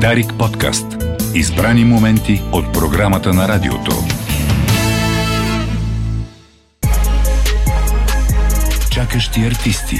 Дарик подкаст. Избрани моменти от програмата на радиото. Чакащи артисти.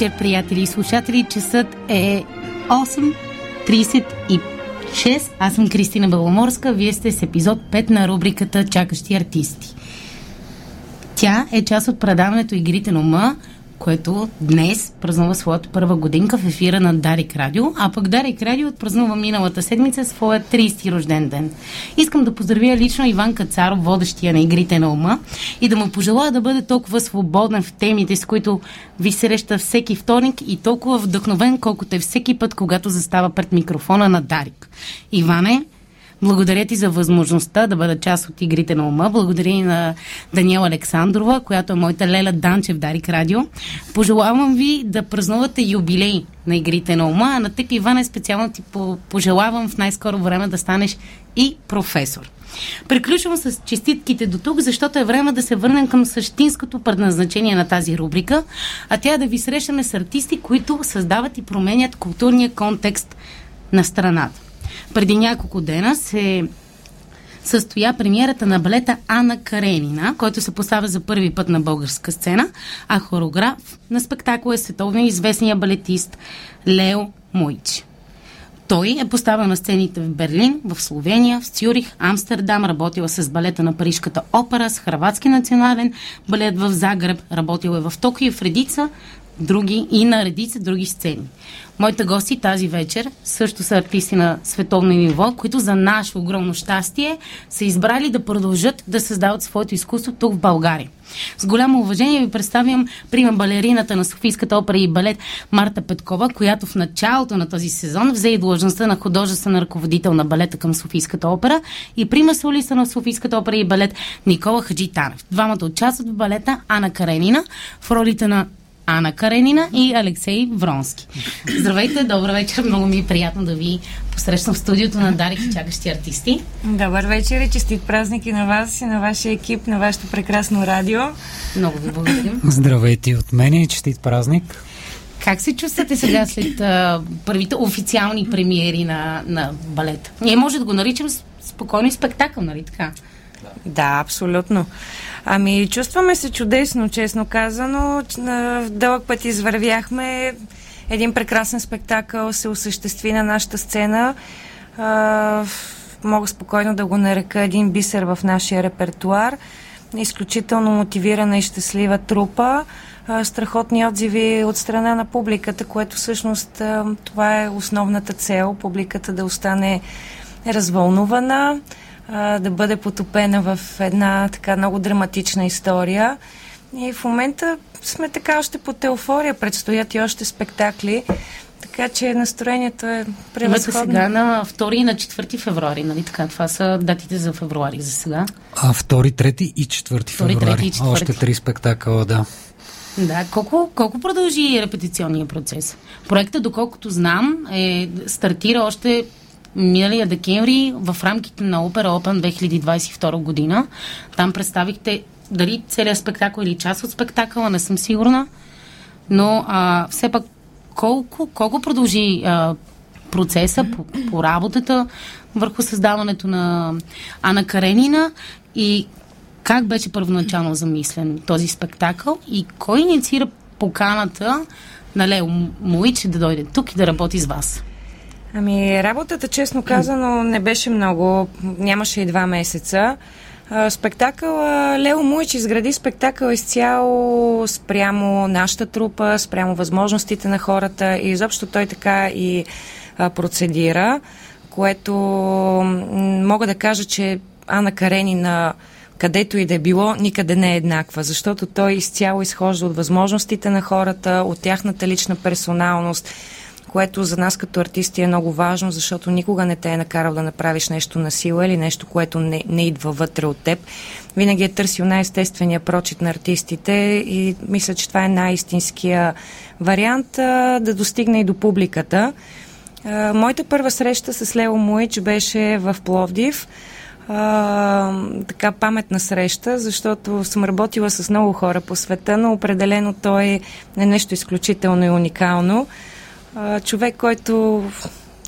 Вечер, приятели и слушатели. Часът е 8.36. Аз съм Кристина Беломорска. Вие сте с епизод 5 на рубриката Чакащи артисти. Тя е част от предаването Игрите на ума, което днес празнува своята първа годинка в ефира на Дарик Радио, а пък Дарик Радио отпразнува миналата седмица своя 30 рожден ден. Искам да поздравя лично Иван Кацаров, водещия на Игрите на ума, и да му пожелая да бъде толкова свободен в темите, с които ви среща всеки вторник и толкова вдъхновен, колкото е всеки път, когато застава пред микрофона на Дарик. Иване, благодаря ти за възможността да бъда част от игрите на ума. Благодаря и на Даниела Александрова, която е моята Леля Данчев Дарик Радио. Пожелавам ви да празнувате юбилей на игрите на ума, а на теб, Иване, специално ти пожелавам в най-скоро време да станеш и професор. Приключвам с честитките до тук, защото е време да се върнем към същинското предназначение на тази рубрика, а тя е да ви срещаме с артисти, които създават и променят културния контекст на страната. Преди няколко дена се състоя премиерата на балета Ана Каренина, който се поставя за първи път на българска сцена, а хореограф на спектакъл е световно известния балетист Лео Мойчи. Той е поставен на сцените в Берлин, в Словения, в Цюрих, Амстердам, работила с балета на Парижката опера, с Хрватски национален балет в Загреб, работил е в Токио в редица други и на редица други сцени. Моите гости тази вечер също са артисти на световно ниво, които за наше огромно щастие са избрали да продължат да създават своето изкуство тук в България. С голямо уважение ви представям прима балерината на Софийската опера и балет Марта Петкова, която в началото на този сезон взе и длъжността на художествен ръководител на балета към Софийската опера и прима солиста на Софийската опера и балет Никола Хаджитанов. Двамата участват в балета Ана Каренина в ролите на Ана Каренина и Алексей Вронски. Здравейте, добър вечер, много ми е приятно да ви посрещам в студиото на Дарик и чакащи артисти. Добър вечер и честит празник и на вас и на вашия екип, на вашето прекрасно радио. Много ви благодарим. Здравейте от мен и честит празник. Как се чувствате сега след а, първите официални премиери на, на балет? Ние може да го наричам спокойно спектакъл, нали така? Да, абсолютно. Ами, чувстваме се чудесно, честно казано. Дълъг път извървяхме. Един прекрасен спектакъл се осъществи на нашата сцена. Мога спокойно да го нарека един бисер в нашия репертуар. Изключително мотивирана и щастлива трупа. Страхотни отзиви от страна на публиката, което всъщност това е основната цел. Публиката да остане развълнувана а, да бъде потопена в една така много драматична история. И в момента сме така още под еуфория, предстоят и още спектакли. Така че настроението е превъзходно. Имате сега на 2 и на 4 февруари, нали така? Това са датите за февруари за сега. А 2, 3 и 4 февруари. И 4. Още три спектакъла, да. Да, колко, колко продължи репетиционния процес? Проектът, доколкото знам, е, стартира още миналия декември в рамките на Opera Open 2022 година. Там представихте дали целият спектакъл или част от спектакъла, не съм сигурна, но а, все пак колко, колко продължи а, процеса по, по работата върху създаването на Ана Каренина и как беше първоначално замислен този спектакъл и кой инициира поканата на Лео Муич да дойде тук и да работи с вас? Ами, работата, честно казано, не беше много. Нямаше и два месеца. Спектакъл Лео Муич изгради спектакъл изцяло спрямо нашата трупа, спрямо възможностите на хората и изобщо той така и процедира, което мога да кажа, че Ана Каренина където и да е било, никъде не е еднаква, защото той изцяло изхожда от възможностите на хората, от тяхната лична персоналност, което за нас като артисти е много важно, защото никога не те е накарал да направиш нещо на сила или нещо, което не, не идва вътре от теб. Винаги е търсил най-естествения прочит на артистите и мисля, че това е най-истинския вариант а, да достигне и до публиката. А, моята първа среща с Лео Муич беше в Пловдив а, така паметна среща, защото съм работила с много хора по света, но определено той е нещо изключително и уникално. А, човек, който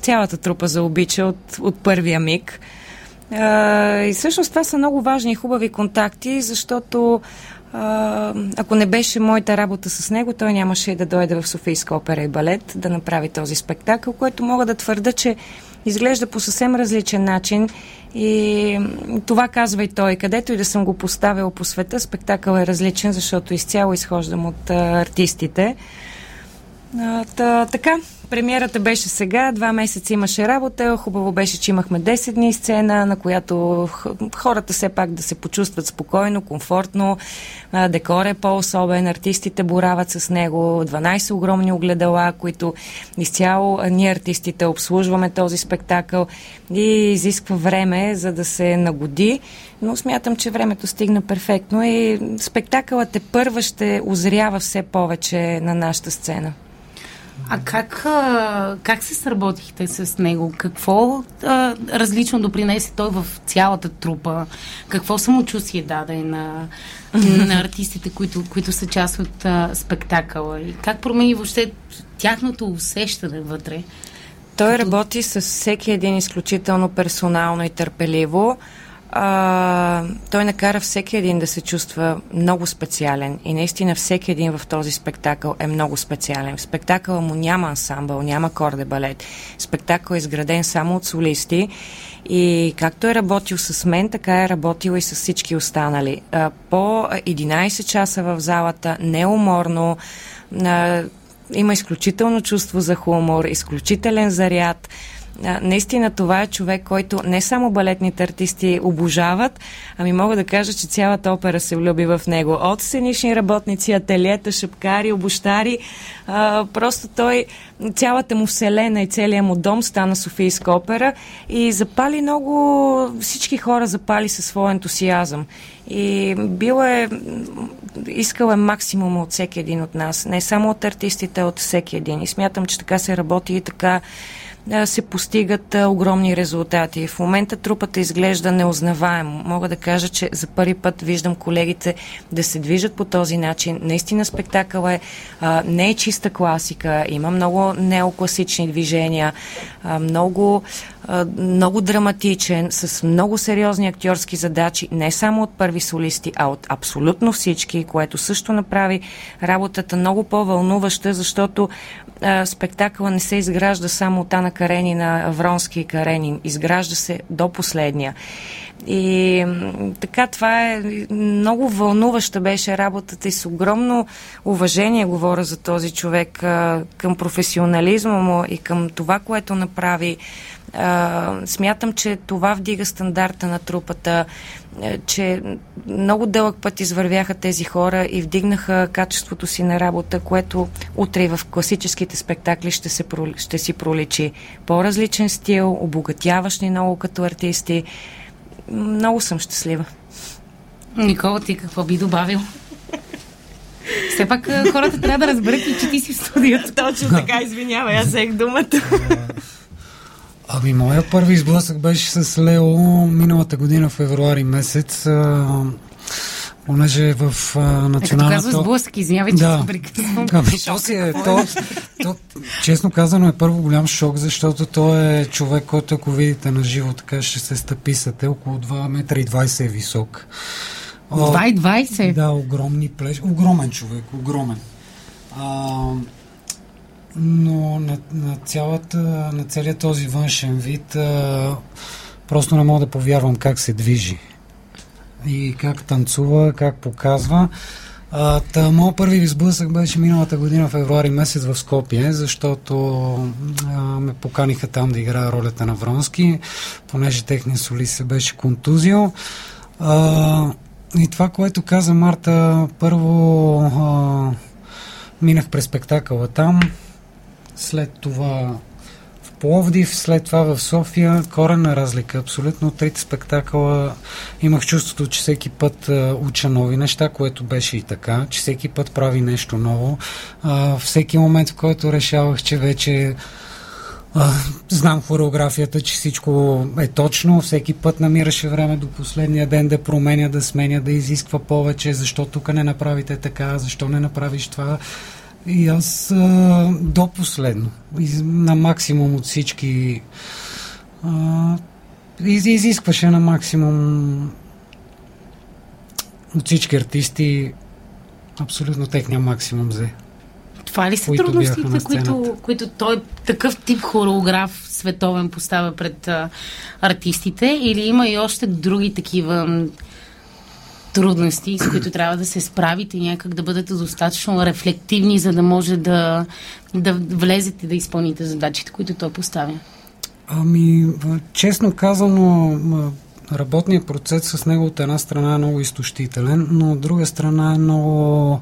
цялата трупа заобича от, от първия миг. А, и всъщност това са много важни и хубави контакти, защото а, ако не беше моята работа с него, той нямаше и да дойде в Софийска опера и балет да направи този спектакъл, който мога да твърда, че изглежда по съвсем различен начин и това казва и той. Където и да съм го поставил по света, спектакъл е различен, защото изцяло изхождам от а, артистите. А, та, така, премиерата беше сега, два месеца имаше работа, хубаво беше, че имахме 10 дни сцена, на която хората все пак да се почувстват спокойно, комфортно, декор е по-особен, артистите борават с него, 12 огромни огледала, които изцяло ние артистите обслужваме този спектакъл и изисква време, за да се нагоди, но смятам, че времето стигна перфектно и спектакълът е първа ще озрява все повече на нашата сцена. А как, как се сработихте с него? Какво а, различно допринесе той в цялата трупа? Какво самочувствие даде на, на артистите, които, които са част от а, спектакъла? И как промени въобще тяхното усещане вътре? Той като... работи с всеки един изключително персонално и търпеливо а, той накара всеки един да се чувства много специален и наистина всеки един в този спектакъл е много специален. В спектакъла му няма ансамбъл, няма корде балет. Спектакъл е изграден само от солисти и както е работил с мен, така е работил и с всички останали. А, по 11 часа в залата, неуморно, а, има изключително чувство за хумор, изключителен заряд наистина това е човек, който не само балетните артисти обожават, ами мога да кажа, че цялата опера се влюби в него. От сценични работници, ателиета, шапкари, обощари, а, просто той, цялата му вселена и целият му дом стана Софийска опера и запали много, всички хора запали със своя ентусиазъм. И бил е, искал е максимум от всеки един от нас, не само от артистите, а от всеки един. И смятам, че така се работи и така се постигат огромни резултати. В момента трупата изглежда неузнаваемо. Мога да кажа, че за първи път виждам колегите да се движат по този начин. Наистина спектакъл е, не е чиста класика, има много неокласични движения, много, много драматичен, с много сериозни актьорски задачи, не само от първи солисти, а от абсолютно всички, което също направи работата много по-вълнуваща, защото спектакъла не се изгражда само от Ана Каренина, Вронски и Каренин. Изгражда се до последния. И така, това е много вълнуваща беше работата и с огромно уважение говоря за този човек към професионализма му и към това, което направи. Смятам, че това вдига стандарта на трупата, че много дълъг път извървяха тези хора и вдигнаха качеството си на работа, което утре в класическите спектакли ще, се, ще си проличи. По-различен стил, обогатяващ ни много като артисти. Много съм щастлива. Никола, ти какво би добавил? Все пак хората трябва да разберат че ти си в студията. Точно така, извинявай, аз взех думата. Ами, моя първи изблъсък беше с Лео миналата година, февруари месец. понеже в а, националната... Ето казва сблъсък, извинявай, че да. Ами, то си е, то, то, честно казано е първо голям шок, защото той е човек, който ако видите на живо, така ще се стъписате, около 2 метра и 20 е висок. 2,20? Да, огромни плеш. Огромен човек, огромен. А, но на, на, цялата, на целият този външен вид а, просто не мога да повярвам как се движи и как танцува, как показва. А, та, моят първи сблъсък беше миналата година, февруари месец в Скопие, защото а, ме поканиха там да играя ролята на Вронски, понеже техният солист се беше контузил. А, и това, което каза Марта, първо а, минах през спектакъла там, след това в Пловдив, след това в София. Корена разлика. Абсолютно трите спектакъла имах чувството, че всеки път уча нови неща, което беше и така, че всеки път прави нещо ново. Всеки момент, в който решавах, че вече знам хореографията, че всичко е точно. Всеки път намираше време до последния ден да променя, да сменя, да изисква повече. Защо тук не направите така? Защо не направиш това? И аз а, до последно, из, на максимум от всички, а, из, изискваше на максимум от всички артисти абсолютно техния максимум взе. Това ли са трудностите, които, които той такъв тип хореограф световен поставя пред а, артистите или има и още други такива трудности, с които трябва да се справите някак да бъдете достатъчно рефлективни, за да може да, да влезете да изпълните задачите, които той поставя? Ами, честно казано, работният процес с него от една страна е много изтощителен, но от друга страна е много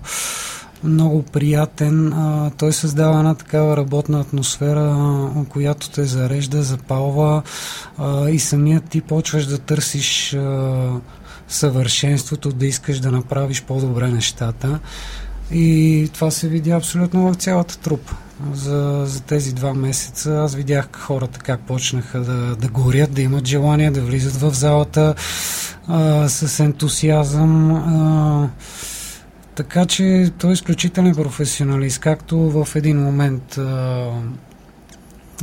много приятен. Той създава една такава работна атмосфера, която те зарежда, запалва и самият ти почваш да търсиш съвършенството, да искаш да направиш по-добре нещата. И това се видя абсолютно в цялата трупа. За, за тези два месеца аз видях хората как почнаха да, да горят, да имат желание да влизат в залата а, с ентусиазъм. А, така че той е изключителен професионалист, както в един момент а,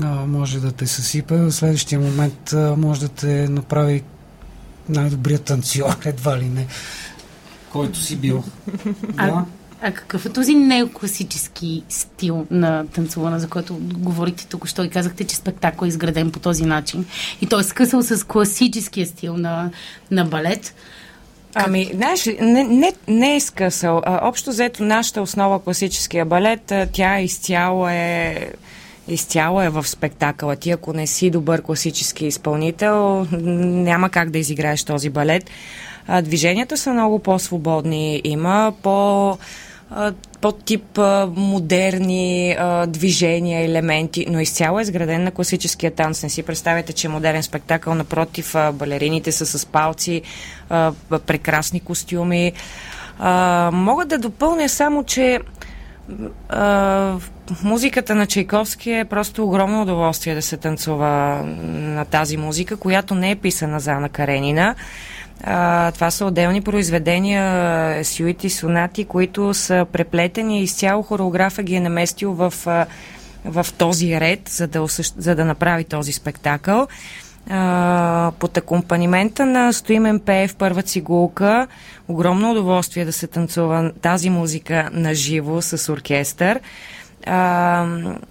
а, може да те съсипе, в следващия момент а, може да те направи най-добрият танцор, едва ли не, който си бил. А, да. а какъв е този неокласически стил на танцуване, за който говорите тук, що и казахте, че спектакъл е изграден по този начин и той е скъсал с класическия стил на, на балет. Ами, знаеш, не, не, не е скъсал. А, общо взето, нашата основа класическия балет, тя изцяло е изцяло е в спектакъла. Ти ако не си добър класически изпълнител, няма как да изиграеш този балет. Движенията са много по-свободни. Има по по-тип модерни движения, елементи, но изцяло е изграден на класическия танц. Не си представяте, че е модерен спектакъл. Напротив, балерините са с палци, прекрасни костюми. Мога да допълня само, че музиката на Чайковски е просто огромно удоволствие да се танцува на тази музика, която не е писана за Ана Каренина. А, това са отделни произведения, сюити, сонати, които са преплетени и изцяло хореографа ги е наместил в, в този ред, за да, за да направи този спектакъл. А, под акомпанимента на Стоимен Пеев първа цигулка. Огромно удоволствие да се танцува тази музика на живо с оркестър а,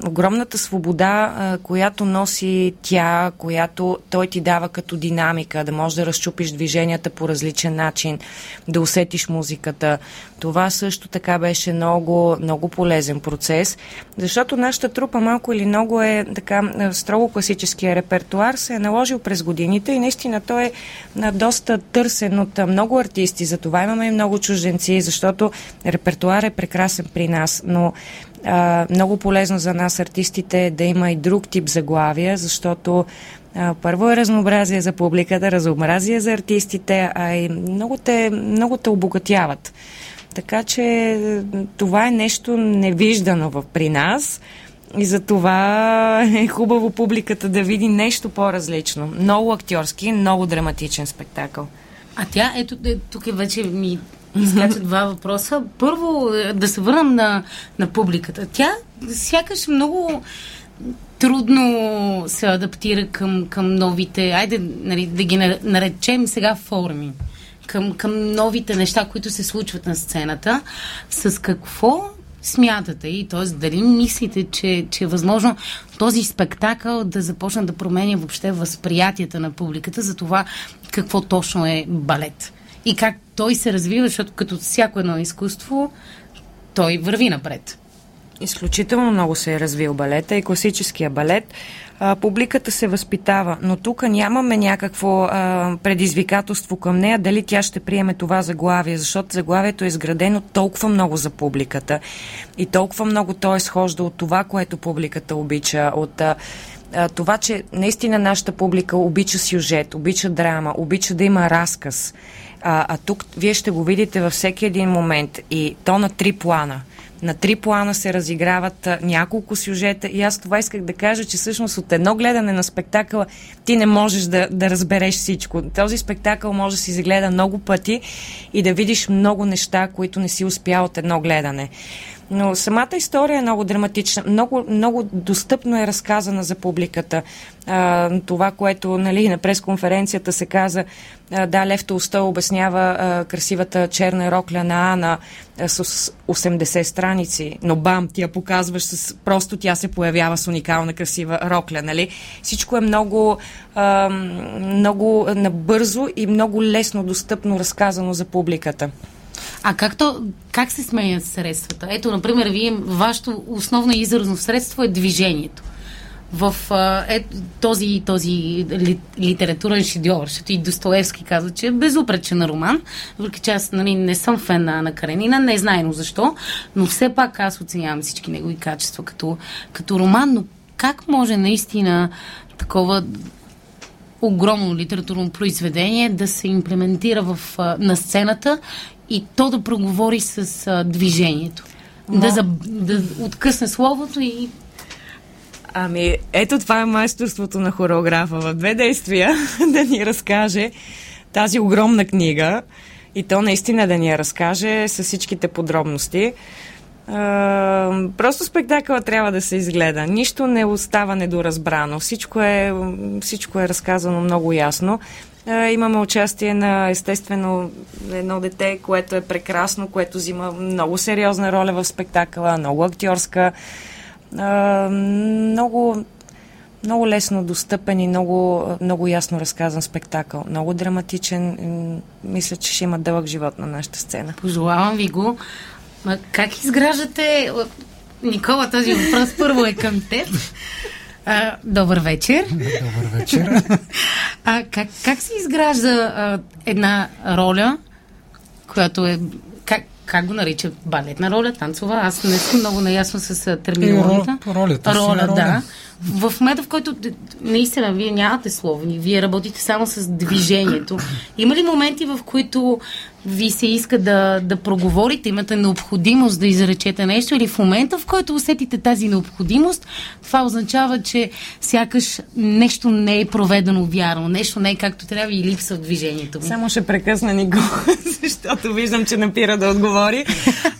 огромната свобода, а, която носи тя, която той ти дава като динамика, да можеш да разчупиш движенията по различен начин, да усетиш музиката. Това също така беше много, много полезен процес, защото нашата трупа малко или много е така строго класическия репертуар се е наложил през годините и наистина той е доста търсен от много артисти. Затова имаме и много чужденци, защото репертуар е прекрасен при нас, но а, много полезно за нас артистите да има и друг тип заглавия, защото а, първо е разнообразие за публиката, разнообразие за артистите, а и много те, много те обогатяват. Така че това е нещо невиждано в, при нас. И за това е хубаво публиката да види нещо по-различно. Много актьорски, много драматичен спектакъл. А тя, ето, е, тук е вече ми изкача два въпроса. Първо, е, да се върнем на, на публиката. Тя сякаш много трудно се адаптира към, към новите, айде нали, да ги наречем сега форми, към, към новите неща, които се случват на сцената. С какво смятате и т.е. дали мислите, че, че е възможно този спектакъл да започне да променя въобще възприятията на публиката за това какво точно е балет и как той се развива, защото като всяко едно изкуство той върви напред. Изключително много се е развил балета и класическия балет. А, публиката се възпитава, но тук нямаме някакво а, предизвикателство към нея, дали тя ще приеме това заглавие, защото заглавието е изградено толкова много за публиката и толкова много то е схожда от това, което публиката обича, от а, това, че наистина нашата публика обича сюжет, обича драма, обича да има разказ. А, а тук вие ще го видите във всеки един момент и то на три плана – на три плана се разиграват няколко сюжета и аз това исках да кажа, че всъщност от едно гледане на спектакъла ти не можеш да, да разбереш всичко. Този спектакъл може да си загледа много пъти и да видиш много неща, които не си успял от едно гледане. Но самата история е много драматична, много, много достъпно е разказана за публиката. А, това, което нали, на пресконференцията се каза, а, да, Лев Толстой обяснява а, красивата черна рокля на Ана а, с 80 страници, но бам, ти я показваш с... Просто тя се появява с уникална красива рокля, нали? Всичко е много, а, много набързо и много лесно достъпно разказано за публиката. А как, то, как се сменят средствата? Ето, например, вие, вашето основно изразно средство е движението. В е, този, този ли, литературен шедьовър, защото и Достоевски казва, че е безупречен роман, въпреки че аз нали, не съм фен на, на Каренина, не знайно защо, но все пак аз оценявам всички негови качества като, като роман, но как може наистина такова огромно литературно произведение да се имплементира в, на сцената и то да проговори с а, движението. Но... Да, за, да откъсне словото и Ами, ето това е майсторството на хореографа в две действия да ни разкаже тази огромна книга и то наистина да ни я разкаже с всичките подробности. Uh, просто спектакъла трябва да се изгледа. Нищо не остава недоразбрано. Всичко е, всичко е разказано много ясно. Имаме участие на, естествено, едно дете, което е прекрасно, което взима много сериозна роля в спектакъла, много актьорска, много, много лесно достъпен и много, много ясно разказан спектакъл. Много драматичен. Мисля, че ще има дълъг живот на нашата сцена. Пожелавам ви го. Как изграждате... Никола, този въпрос първо е към теб. А, добър вечер. Добър вечер. А как, как се изгражда а, една роля, която е... Как, как го наричат? Балетна роля, танцова? Аз не съм много наясно с терминологията. Ролята роля, роля, да. В момента, в който наистина вие нямате словни, вие работите само с движението. Има ли моменти, в които ви се иска да, да проговорите, имате необходимост да изречете нещо или в момента, в който усетите тази необходимост, това означава, че сякаш нещо не е проведено вярно, нещо не е както трябва и липсва движението ви. Само ще прекъсна Нико, защото виждам, че напира да отговори.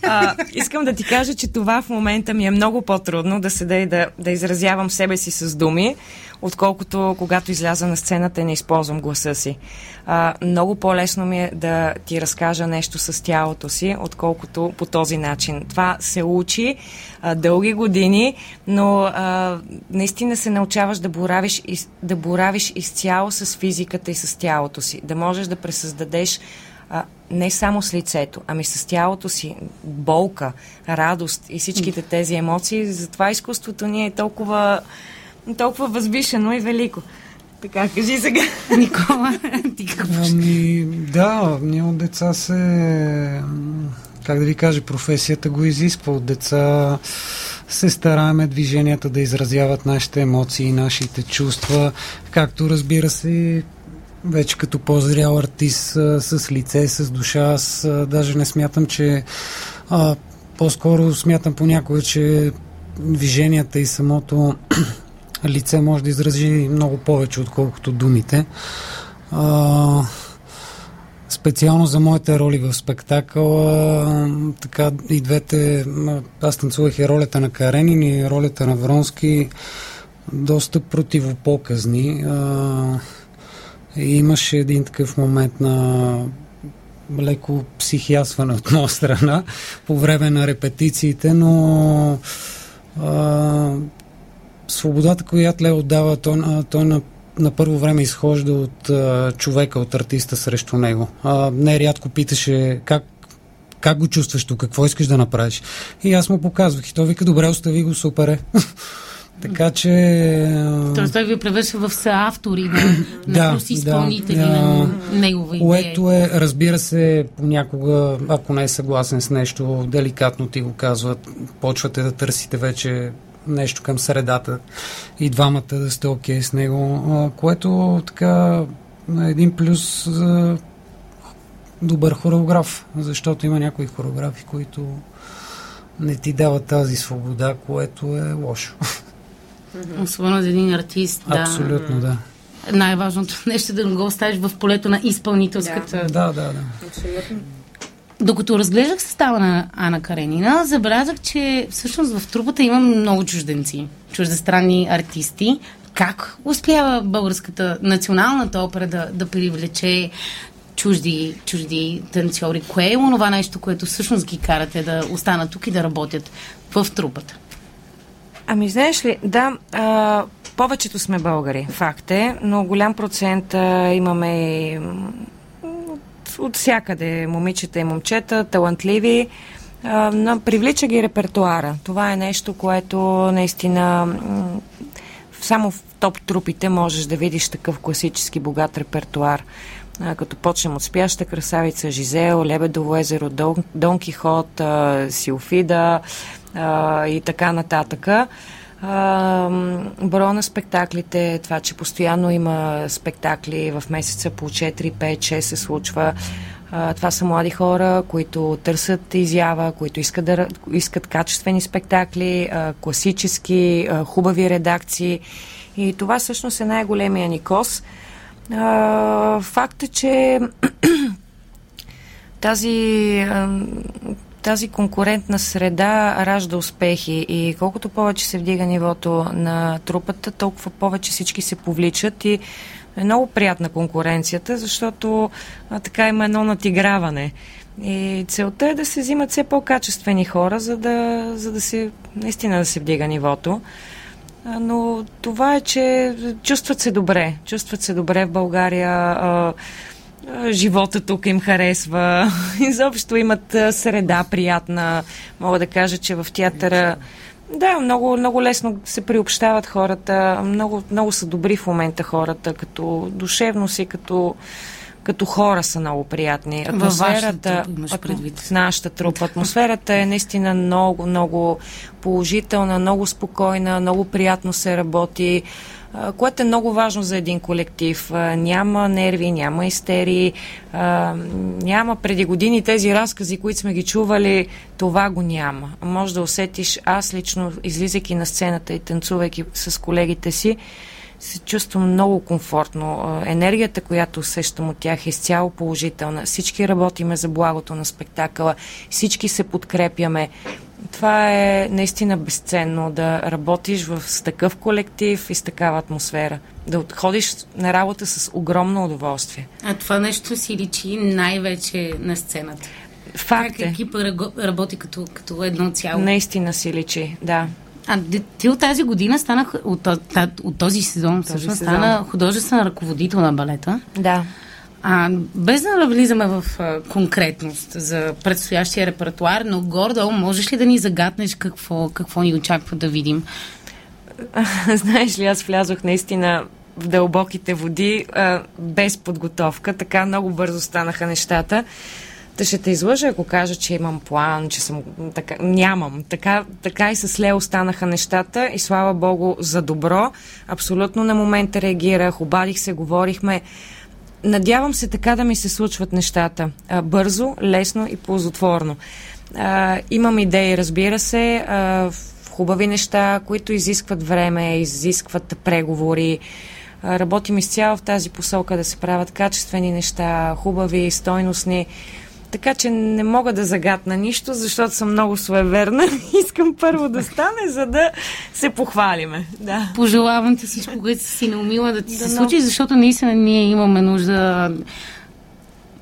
А, искам да ти кажа, че това в момента ми е много по-трудно да седа и да, да изразявам себе си с думи отколкото когато изляза на сцената и не използвам гласа си. А, много по-лесно ми е да ти разкажа нещо с тялото си, отколкото по този начин. Това се учи а, дълги години, но а, наистина се научаваш да боравиш, из, да боравиш изцяло с физиката и с тялото си. Да можеш да пресъздадеш а, не само с лицето, ами с тялото си, болка, радост и всичките тези емоции. Затова изкуството ни е толкова толкова възвишено и велико. Така, кажи сега. Никола, ти какво Ами, да, ние от деца се... Как да ви кажа, професията го изисква. От деца се стараеме движенията да изразяват нашите емоции, нашите чувства, както разбира се вече като по-зрял артист с лице, с душа. Аз даже не смятам, че а, по-скоро смятам понякога, че движенията и самото лице може да изрази много повече, отколкото думите. А, специално за моите роли в спектакъла, така и двете, аз танцувах и ролята на Каренин и ролята на Вронски, доста противопоказни. И имаше един такъв момент на леко психиасване от моя страна по време на репетициите, но а, свободата, която Лео дава, той, той на, на първо време изхожда от а, човека, от артиста срещу него. А, не рядко питаше как как го чувстваш тук, какво искаш да направиш. И аз му показвах и той вика, добре, остави го, супер е. Така че... Тоест той ви превършва в съавтори на, на да, изпълнители да, на негова идея. Което е, разбира се, понякога, ако не е съгласен с нещо, деликатно ти го казват, почвате да търсите вече нещо към средата и двамата да сте окей okay с него, което така е един плюс за добър хореограф, защото има някои хореографи, които не ти дават тази свобода, което е лошо. Особено за един артист. Да. Абсолютно, да. Най-важното нещо е да не го оставиш в полето на изпълнителската. Да, да, да. да. Абсолютно. Докато разглеждах състава на Ана Каренина, забелязах, че всъщност в трупата има много чужденци, чуждестранни артисти. Как успява българската националната опера да, да привлече чужди, чужди танцори? Кое е онова нещо, което всъщност ги карате да останат тук и да работят в трупата? Ами, знаеш ли, да, а, повечето сме българи, факт е, но голям процент а, имаме от, от всякъде момичета и момчета, талантливи, а, на, привлича ги репертуара. Това е нещо, което наистина само в топ трупите можеш да видиш такъв класически богат репертуар. А, като почнем от Спяща красавица, Жизел, Лебедово езеро, Дон, Дон Кихот, а, Силфида, а, и така нататък. броя на спектаклите, това, че постоянно има спектакли в месеца по 4, 5, 6 се случва. А, това са млади хора, които търсят изява, които искат, да, искат качествени спектакли, а, класически, а, хубави редакции. И това всъщност е най-големия ни кос. А, факт е, че тази тази конкурентна среда ражда успехи и колкото повече се вдига нивото на трупата, толкова повече всички се повличат и е много приятна конкуренцията, защото а, така има едно натиграване. И целта е да се взимат все по-качествени хора, за да, за да се, наистина да се вдига нивото. Но това е, че чувстват се добре. Чувстват се добре в България. А, живота тук им харесва. Изобщо имат среда приятна. Мога да кажа, че в театъра да, много, много лесно се приобщават хората. Много, много са добри в момента хората, като душевно си, като, като хора са много приятни. Атмосферата в нашата трупа. Атмосферата е наистина много, много положителна, много спокойна, много приятно се работи което е много важно за един колектив. Няма нерви, няма истерии, няма преди години тези разкази, които сме ги чували, това го няма. Може да усетиш, аз лично, излизайки на сцената и танцувайки с колегите си, се чувствам много комфортно. Енергията, която усещам от тях е изцяло положителна. Всички работиме за благото на спектакъла, всички се подкрепяме това е наистина безценно да работиш в, с такъв колектив и с такава атмосфера. Да отходиш на работа с огромно удоволствие. А това нещо си личи най-вече на сцената. Факт как е. екипа работи като, като едно цяло. Наистина си личи, да. А ти от тази година станах, от, от този сезон, този всъщност, сезон. стана художествен ръководител на балета. Да. А, без да влизаме в а, конкретност за предстоящия репертуар, но гордо, можеш ли да ни загатнеш какво, какво ни очаква да видим? Знаеш ли, аз влязох наистина в дълбоките води а, без подготовка. Така много бързо станаха нещата. Та ще те излъжа, ако кажа, че имам план, че съм... Така, нямам. Така, така и с Лео станаха нещата и слава Богу за добро. Абсолютно на момента реагирах, обадих се, говорихме. Надявам се така да ми се случват нещата. Бързо, лесно и ползотворно. Имам идеи, разбира се, хубави неща, които изискват време, изискват преговори. работим изцяло в тази посока да се правят качествени неща, хубави, стойностни. Така че не мога да загадна нищо, защото съм много суеверна. Искам първо да стане, за да се похвалиме. Да. Пожелавам ти всичко, което си наумила да ти да се но... случи, защото наистина ние имаме нужда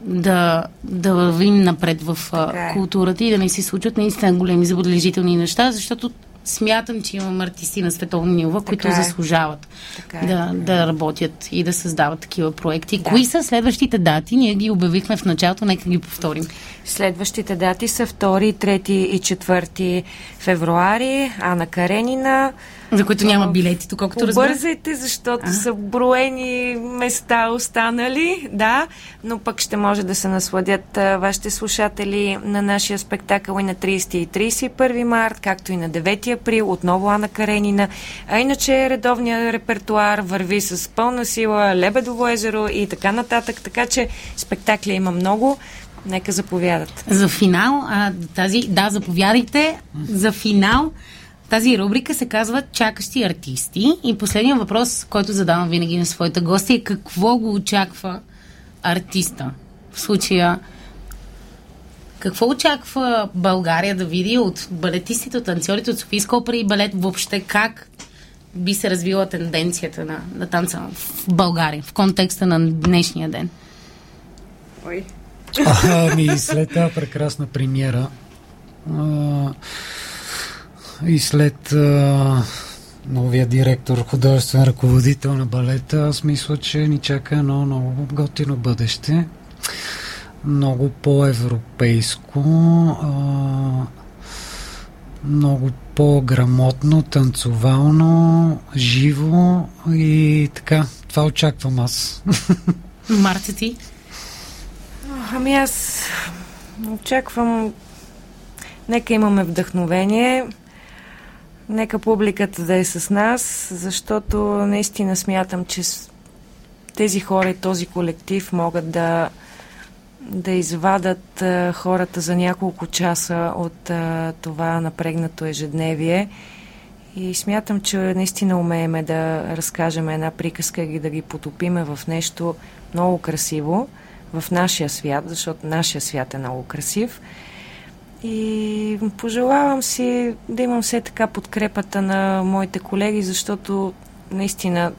да, да вървим напред в е. културата и да не се случват наистина големи забележителни неща, защото смятам, че имам артисти на световно ниво, така които е. заслужават така да, е. да работят и да създават такива проекти. Да. Кои са следващите дати? Ние ги обявихме в началото, нека ги повторим. Следващите дати са 2, 3 и 4 февруари. Ана Каренина, за които няма билети, тук колкото разбира. Бързайте, защото а? са броени места останали, да, но пък ще може да се насладят а, вашите слушатели на нашия спектакъл и на 30 и 31 март, както и на 9 април, отново Ана Каренина. А иначе редовният репертуар върви с пълна сила, Лебедово езеро и така нататък, така че спектакли има много. Нека заповядат. За финал, а, тази, да, заповядайте. За финал тази рубрика се казва Чакащи артисти. И последният въпрос, който задавам винаги на своите гости е какво го очаква артиста? В случая, какво очаква България да види от балетистите, от танцорите, от Софийска опера и балет въобще? Как би се развила тенденцията на, на танца в България в контекста на днешния ден? Ой. Ами, след тази прекрасна премиера а, и след а, новия директор, художествен ръководител на балета, аз мисля, че ни чака едно много готино бъдеще. Много по-европейско, а, много по-грамотно, танцовално, живо и така. Това очаквам аз. Марта ти? Ами аз очаквам Нека имаме вдъхновение. Нека публиката да е с нас, защото наистина смятам, че тези хора и този колектив могат да, да извадат хората за няколко часа от това напрегнато ежедневие. И смятам, че наистина умееме да разкажем една приказка и да ги потопиме в нещо много красиво в нашия свят, защото нашия свят е много красив. И пожелавам си да имам все така подкрепата на моите колеги, защото наистина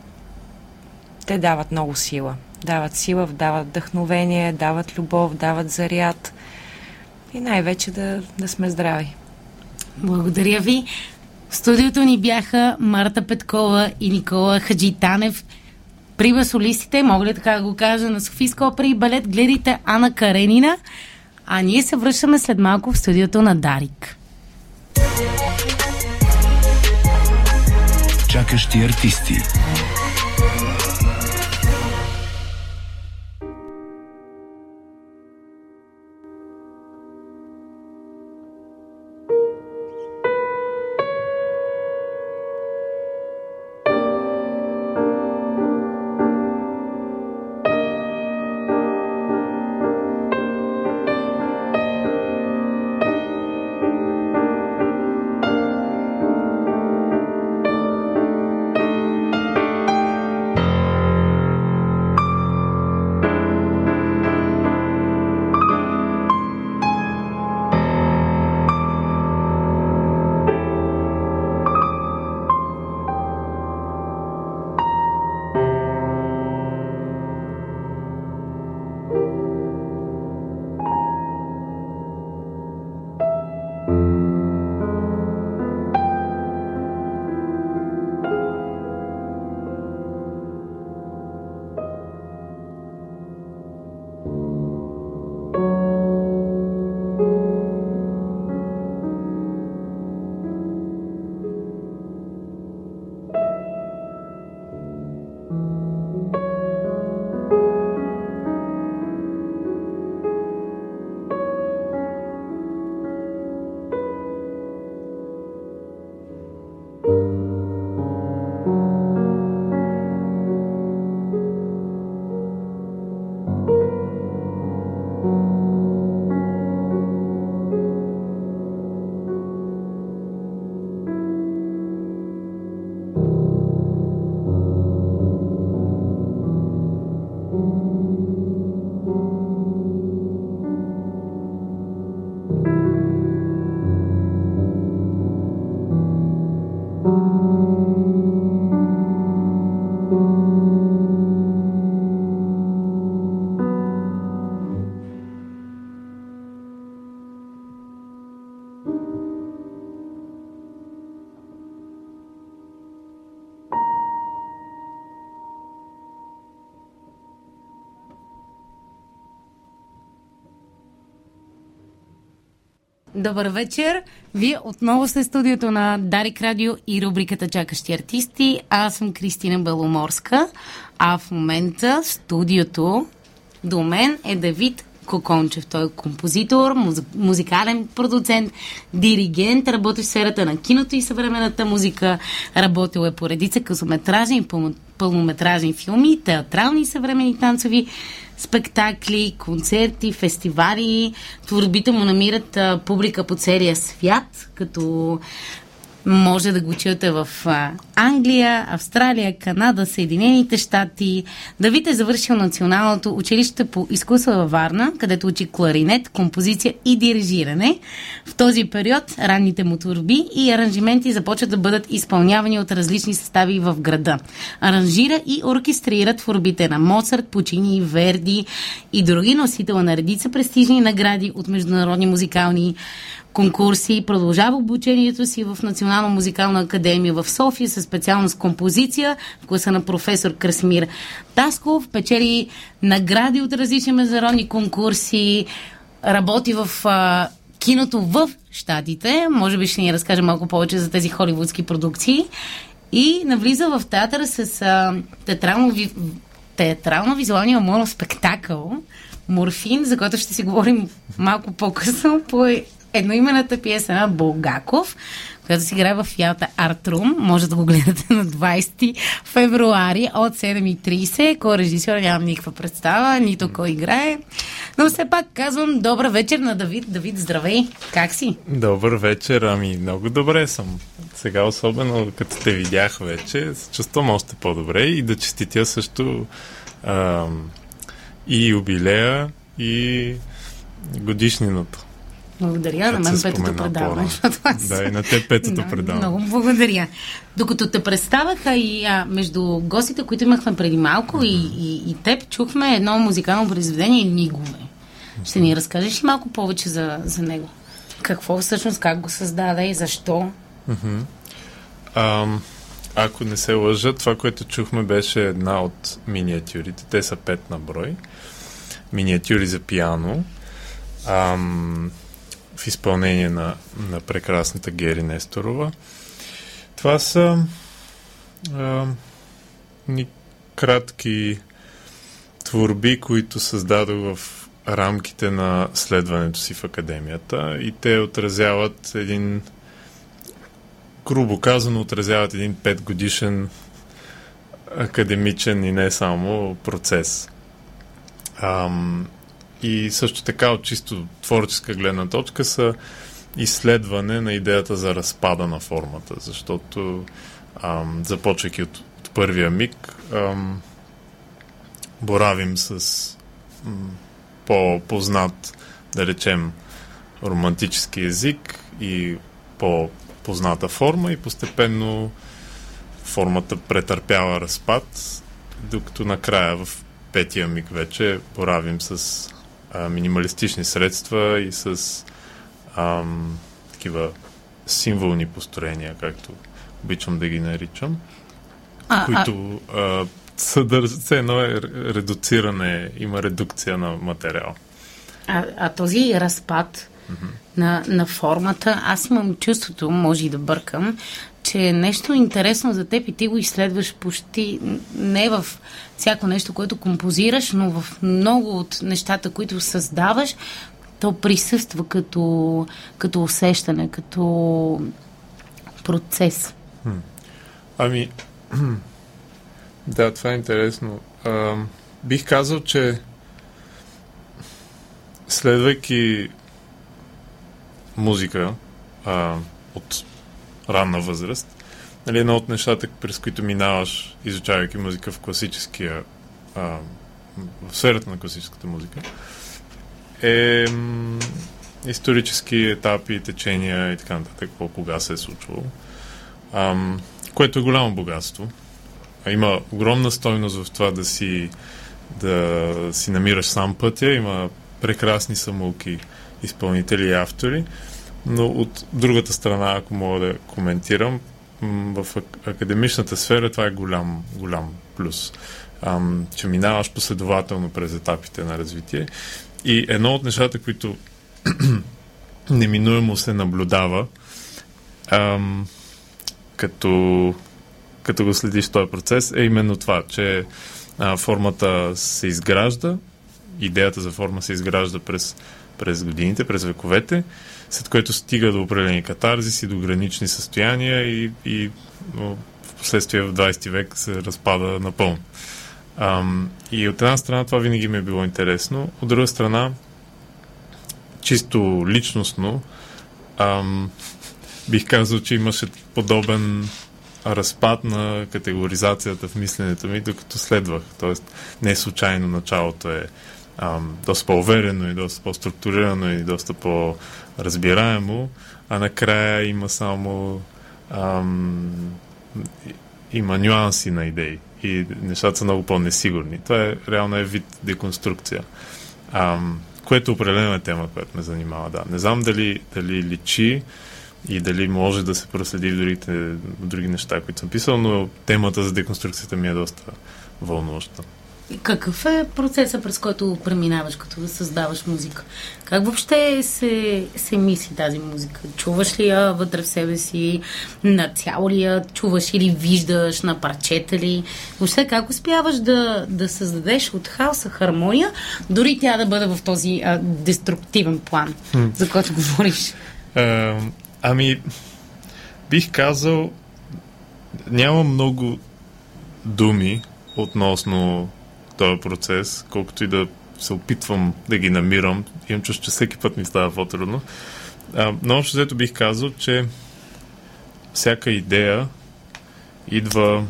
те дават много сила. Дават сила, дават вдъхновение, дават любов, дават заряд и най-вече да, да сме здрави. Благодаря ви. В студиото ни бяха Марта Петкова и Никола Хаджитанев. При басолистите, мога ли така да го кажа, на Софийска опера и балет, гледайте Ана Каренина. А ние се връщаме след малко в студиото на Дарик. Чакащи артисти. Добър вечер! Вие отново сте студиото на Дарик Радио и рубриката Чакащи артисти. Аз съм Кристина Беломорска, а в момента в студиото до мен е Давид Кокончев. Той е композитор, муз... музикален продуцент, диригент, работи в сферата на киното и съвременната музика. Работил е по редица късометражни и пълнометражни филми, театрални съвремени танцови спектакли, концерти, фестивали. Творбите му намират публика по целия свят, като може да го чуете в Англия, Австралия, Канада, Съединените щати. Давид е завършил Националното училище по изкуство във Варна, където учи кларинет, композиция и дирижиране. В този период ранните му творби и аранжименти започват да бъдат изпълнявани от различни състави в града. Аранжира и оркестрира творбите на Моцарт, Пучини, Верди и други носители на редица престижни награди от международни музикални конкурси, продължава обучението си в Национална музикална академия в София със специалност композиция в класа на професор Красмир Тасков, печели награди от различни международни конкурси, работи в а, киното в Штатите, може би ще ни разкаже малко повече за тези холивудски продукции. И навлиза в театъра с а, театрално, театрално-визуалния моноспектакъл Морфин, за който ще си говорим малко по-късно. По едноимената пиеса на Булгаков, която се играе в Ялта Артрум. Може да го гледате на 20 февруари от 7.30. Кой режисьор, нямам никаква представа, нито кой играе. Но все пак казвам добър вечер на Давид. Давид, здравей! Как си? Добър вечер, ами много добре съм. Сега особено като те видях вече, се чувствам още по-добре и да честитя също а, и юбилея и годишнината. Благодаря. На мен петото предаване. Да, и на те петото да, предаване. Много благодаря. Докато те представяха и а, между гостите, които имахме преди малко и, и, и теб, чухме едно музикално произведение Нигове. Ще ни разкажеш ли малко повече за, за него? Какво всъщност, как го създаде и защо? Mm-hmm. А, ако не се лъжа, това, което чухме, беше една от миниатюрите. Те са пет на брой. Миниатюри за пиано. Ам, в изпълнение на, на прекрасната Гери Несторова. Това са а, ни кратки творби, които създадох в рамките на следването си в академията и те отразяват един грубо казано отразяват един петгодишен академичен и не само процес. Ам, и също така от чисто творческа гледна точка са изследване на идеята за разпада на формата, защото ам, започвайки от, от първия миг, ам, боравим с м, по-познат, да речем, романтически език и по-позната форма и постепенно формата претърпява разпад, докато накрая в петия миг вече боравим с а, минималистични средства и с ам, такива символни построения, както обичам да ги наричам, а, които а... съдържат все едно е редуциране, има редукция на материал. А, а този разпад mm-hmm. на, на формата, аз имам чувството, може и да бъркам, че е нещо интересно за теб и ти го изследваш почти не в всяко нещо, което композираш, но в много от нещата, които създаваш, то присъства като, като усещане, като процес. Ами, да, това е интересно. А, бих казал, че следвайки музика а, от ранна възраст. Нали, едно от нещата, през които минаваш, изучавайки музика в класическия, а, в сферата на класическата музика, е м- исторически етапи, течения и така нататък, какво кога се е случвало. А, което е голямо богатство. А има огромна стойност в това да си, да си намираш сам пътя. Има прекрасни самолки изпълнители и автори. Но от другата страна, ако мога да коментирам, в академичната сфера това е голям, голям плюс. Ам, че минаваш последователно през етапите на развитие. И едно от нещата, които неминуемо се наблюдава, ам, като, като го следиш този процес, е именно това, че а, формата се изгражда, идеята за форма се изгражда през, през годините, през вековете, след което стига до определени катарзиси, до гранични състояния и, и в последствие в 20 век се разпада напълно. Ам, и от една страна това винаги ми е било интересно, от друга страна, чисто личностно, ам, бих казал, че имаше подобен разпад на категоризацията в мисленето ми, докато следвах. Тоест, не случайно началото е ам, доста по-уверено и доста по-структурирано и доста по-разбираемо, а накрая има само ам, има нюанси на идеи и нещата са много по-несигурни. Това е реално е вид деконструкция. Ам, което определено е тема, която ме занимава. Да. Не знам дали, дали личи и дали може да се проследи в другите, други неща, които съм писал, но темата за деконструкцията ми е доста вълнуваща. Какъв е процесът, през който преминаваш, като да създаваш музика? Как въобще се, се мисли тази музика? Чуваш ли я вътре в себе си? На цяло ли я чуваш или виждаш? На парчета ли? Въобще как успяваш да, да създадеш от хаоса хармония, дори тя да бъде в този а, деструктивен план, хм. за който говориш? А, ами, бих казал, няма много думи относно този процес, колкото и да се опитвам да ги намирам. Имам чувство, че всеки път ми става по-трудно. но общо взето бих казал, че всяка идея идва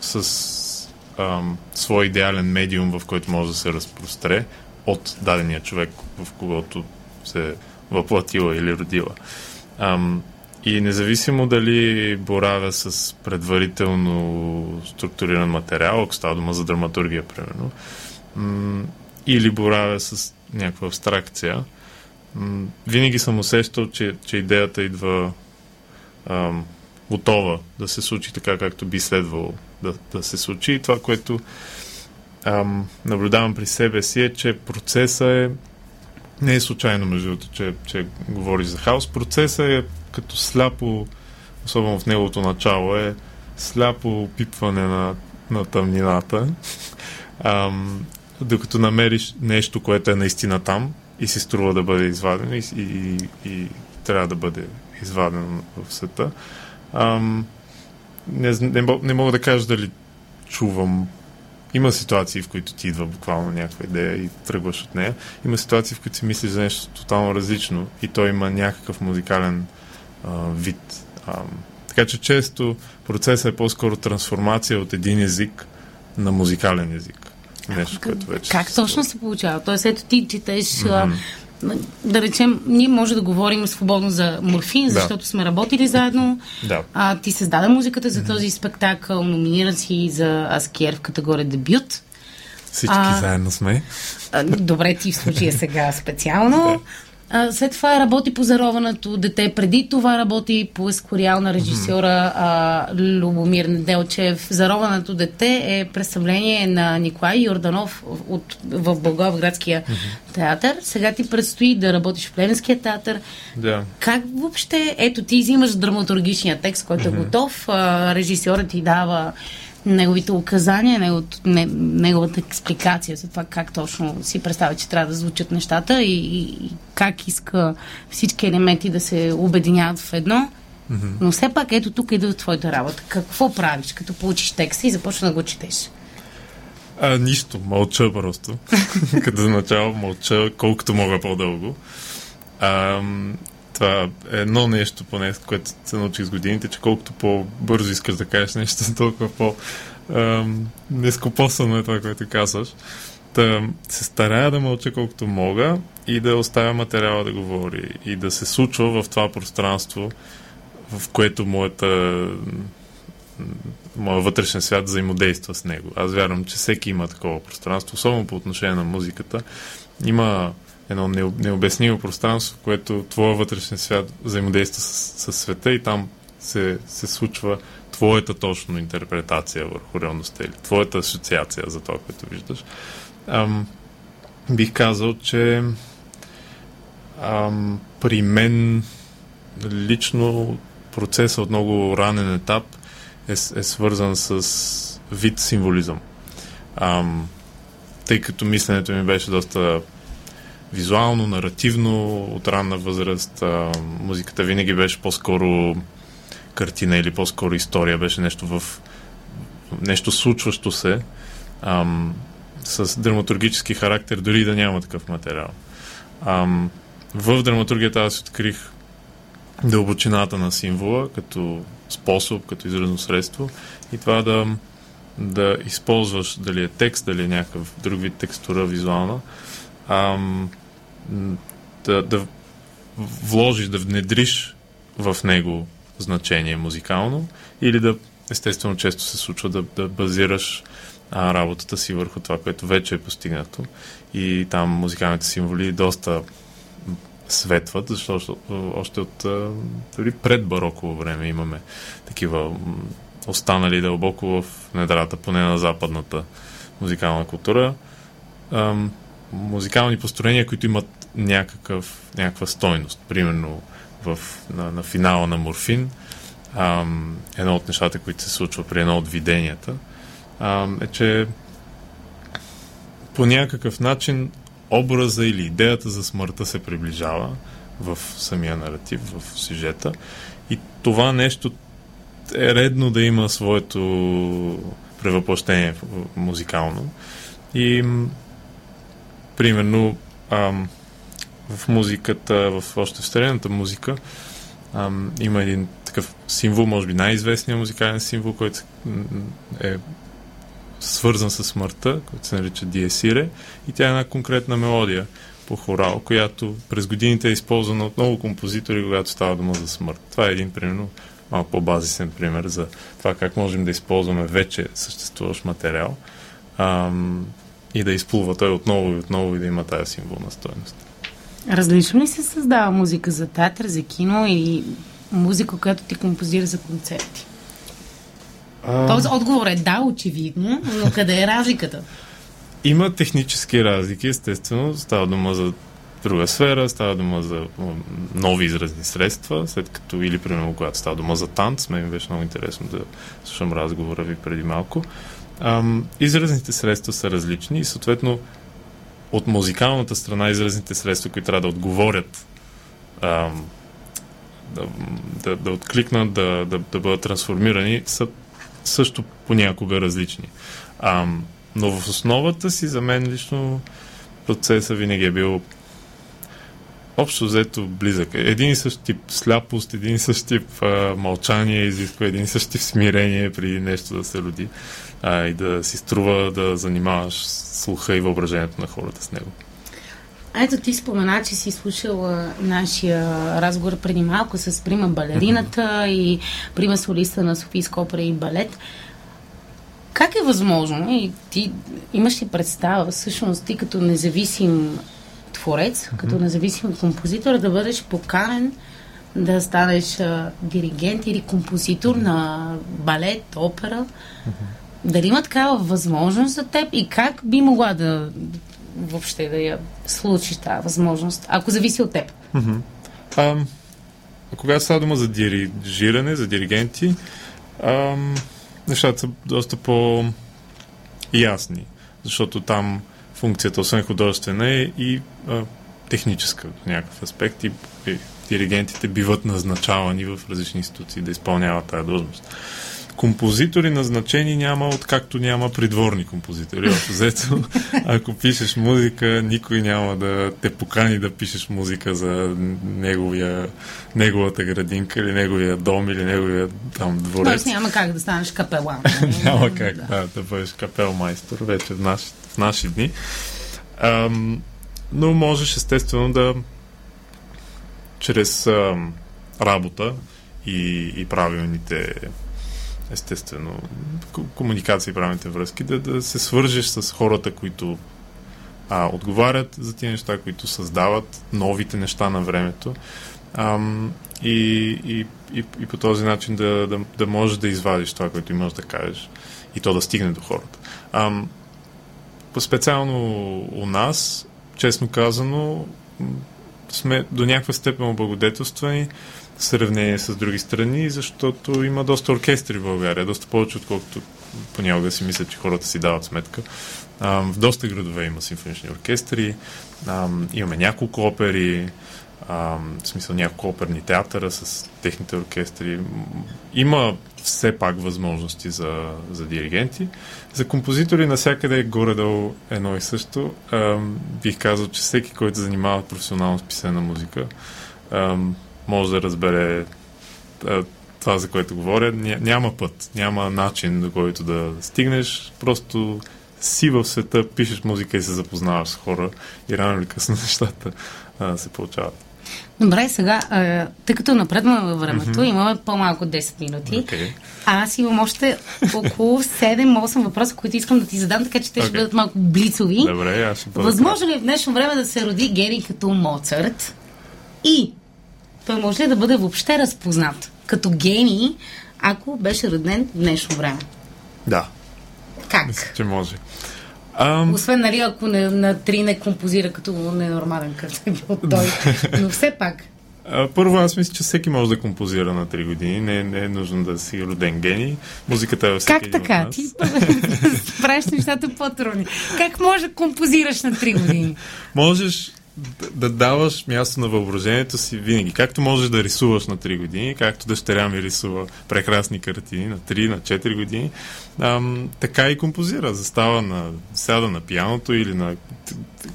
с а, свой идеален медиум, в който може да се разпростре от дадения човек, в когото се въплатила или родила. А, и независимо дали боравя с предварително структуриран материал, ако става дума за драматургия, примерно, или боравя с някаква абстракция, винаги съм усещал, че, че идеята идва ам, готова да се случи така, както би следвало да, да се случи. И това, което ам, наблюдавам при себе си е, че процеса е не е случайно, между другото, че, че говори за хаос. Процесът е като сляпо, особено в неговото начало, е сляпо опипване на, на тъмнината, ам, докато намериш нещо, което е наистина там и си струва да бъде извадено и, и, и, трябва да бъде извадено в света. Ам, не, не, не мога да кажа дали чувам има ситуации, в които ти идва буквално някаква идея и тръгваш от нея. Има ситуации, в които си мислиш за нещо тотално различно и той има някакъв музикален а, вид. А, така че често процесът е по-скоро трансформация от един език на музикален език. Нещо, което вече. Как точно се получава? Тоест, ето ти четеш. Mm-hmm да речем, ние може да говорим свободно за морфин, да. защото сме работили заедно. Да. А, ти създаде музиката за този спектакъл, номиниран си за Аскер в категория дебют. Всички а, заедно сме. А, добре, ти в случая сега специално. Да. А, след това работи по зарованото дете. Преди това работи по ескориал на режисьора а, Любомир Неделчев. Зарованото дете е представление на Николай Йорданов от, в Благоевградския mm-hmm. театър. Сега ти предстои да работиш в Плевенския театър. Да. Как въобще, ето ти взимаш драматургичния текст, който е готов, а, режисьорът ти дава неговите указания, неговото, не, неговата експликация за това как точно си представя, че трябва да звучат нещата и, и как иска всички елементи да се обединяват в едно. Mm-hmm. Но все пак ето тук идва твоята работа. Какво правиш, като получиш текста и започна да го четеш? А, нищо, мълча просто. като начало мълча колкото мога по-дълго. А, това е едно нещо, поне, което се научих с годините, че колкото по-бързо искаш да кажеш нещо, толкова по- нескопосано е това, което казваш. Та, се старая да мълча колкото мога и да оставя материала да говори и да се случва в това пространство, в което моята моят вътрешен свят взаимодейства с него. Аз вярвам, че всеки има такова пространство, особено по отношение на музиката. Има едно необяснимо пространство, което твоя вътрешен свят взаимодейства с, с света и там се, се случва твоята точно интерпретация върху реалността или твоята асоциация за това, което виждаш. Ам, бих казал, че Ам, при мен лично процесът от много ранен етап е, е свързан с вид символизъм. Ам, тъй като мисленето ми беше доста визуално, наративно, от ранна възраст. А, музиката винаги беше по-скоро картина или по-скоро история, беше нещо в нещо случващо се ам, с драматургически характер, дори да няма такъв материал. Ам, в драматургията аз открих дълбочината на символа като способ, като изразно средство и това да, да използваш дали е текст, дали е някакъв друг вид текстура визуална, ам, да, да вложиш, да внедриш в него значение музикално или да, естествено, често се случва да, да базираш а, работата си върху това, което вече е постигнато. И там музикалните символи доста светват, защото още от дори пред бароково време имаме такива останали дълбоко в недрата, поне на западната музикална култура. Ам, музикални построения, които имат някакъв, някаква стойност. Примерно в, на, на финала на Морфин, ам, едно от нещата, които се случва при едно от виденията, ам, е, че по някакъв начин образа или идеята за смъртта се приближава в самия наратив, в сюжета. И това нещо е редно да има своето превъплъщение музикално. И примерно ам, в музиката, в още в старената музика, ам, има един такъв символ, може би най-известният музикален символ, който е свързан с смъртта, който се нарича Диесире, и тя е една конкретна мелодия по хорал, която през годините е използвана от много композитори, когато става дума за смърт. Това е един, примерно, малко по-базисен пример за това как можем да използваме вече съществуващ материал ам, и да изплува той отново и отново и да има тази символна стоеност. Различно ли се създава музика за театър, за кино или музика, която ти композира за концерти? А... Този отговор е да, очевидно, но къде е разликата? Има технически разлики, естествено. Става дума за друга сфера, става дума за нови изразни средства, след като или, примерно, когато става дума за танц, мен беше много интересно да слушам разговора ви преди малко. Ам, изразните средства са различни и съответно от музикалната страна изразните средства, които трябва да отговорят ам, да, да, да откликнат, да, да, да бъдат трансформирани, са също понякога различни. Ам, но в основата си, за мен лично, процесът винаги е бил общо взето близък. Един и същ тип сляпост, един и същ тип а, мълчание изисква един и същ тип смирение при нещо да се роди а, и да си струва да занимаваш слуха и въображението на хората с него. Ето ти спомена, че си слушала нашия разговор преди малко с прима балерината и прима солиста на Софийска опера и балет. Как е възможно и ти имаш ли представа, всъщност ти като независим творец, mm-hmm. като независим композитор, да бъдеш поканен да станеш а, диригент или композитор на балет, опера? Mm-hmm. Дали има такава възможност за теб и как би могла да въобще да я случиш тази възможност, ако зависи от теб? Mm-hmm. А, когато става дума за дирижиране, за диригенти, ам, нещата са доста по-ясни, защото там функцията, освен художествена, е и а, техническа в някакъв аспект и, и диригентите биват назначавани в различни институции да изпълняват тази длъжност композитори назначени няма, откакто няма придворни композитори. взето, ако пишеш музика, никой няма да те покани да пишеш музика за неговия, неговата градинка или неговия дом или неговия там дворец. Тоест няма как да станеш капелан. няма как да. Да, да бъдеш капелмайстор вече в наши, в наши дни. Ам, но можеш естествено да чрез ам, работа и, и правилните естествено, комуникация и правилните връзки, да, да се свържеш с хората, които а, отговарят за тези неща, които създават новите неща на времето. Ам, и, и, и, и по този начин да, да, да можеш да извадиш това, което имаш да кажеш и то да стигне до хората. Ам, специално у нас, честно казано, сме до някаква степен облагодетелствани сравнение с други страни, защото има доста оркестри в България, доста повече, отколкото понякога си мислят, че хората си дават сметка. А, в доста градове има симфонични оркестри, а, имаме няколко опери, а, в смисъл няколко оперни театъра с техните оркестри. Има все пак възможности за, за диригенти. За композитори навсякъде е горе-долу едно и също. А, бих казал, че всеки, който занимава професионално с писане на музика, а, може да разбере а, това, за което говоря. Няма път, няма начин, до който да стигнеш. Просто си в света, пишеш музика и се запознаваш с хора и рано или късно нещата а, се получават. Добре, сега, тъй като напредваме във времето, mm-hmm. имаме по-малко 10 минути. Okay. А аз имам още около 7-8 въпроса, които искам да ти задам, така че те okay. ще бъдат малко блицови. Добре, аз ще Възможно ли е в днешно време да се роди гений като Моцарт? И той може ли да бъде въобще разпознат като гений, ако беше роден в днешно време? Да. Как? Мисля, че може. Um... Освен, нали, ако не, на три не композира като ненормален, като е бил той. Но все пак. Първо, аз мисля, че всеки може да композира на 3 години. Не, не е нужно да си роден гений. Музиката е във всеки Как така? Ти правиш нещата по-трудни. Как може да композираш на 3 години? Можеш да, да даваш място на въображението си винаги. Както можеш да рисуваш на 3 години, както дъщеря ми рисува прекрасни картини на 3, на 4 години, ам, така и композира. Застава на, сяда на пияното или на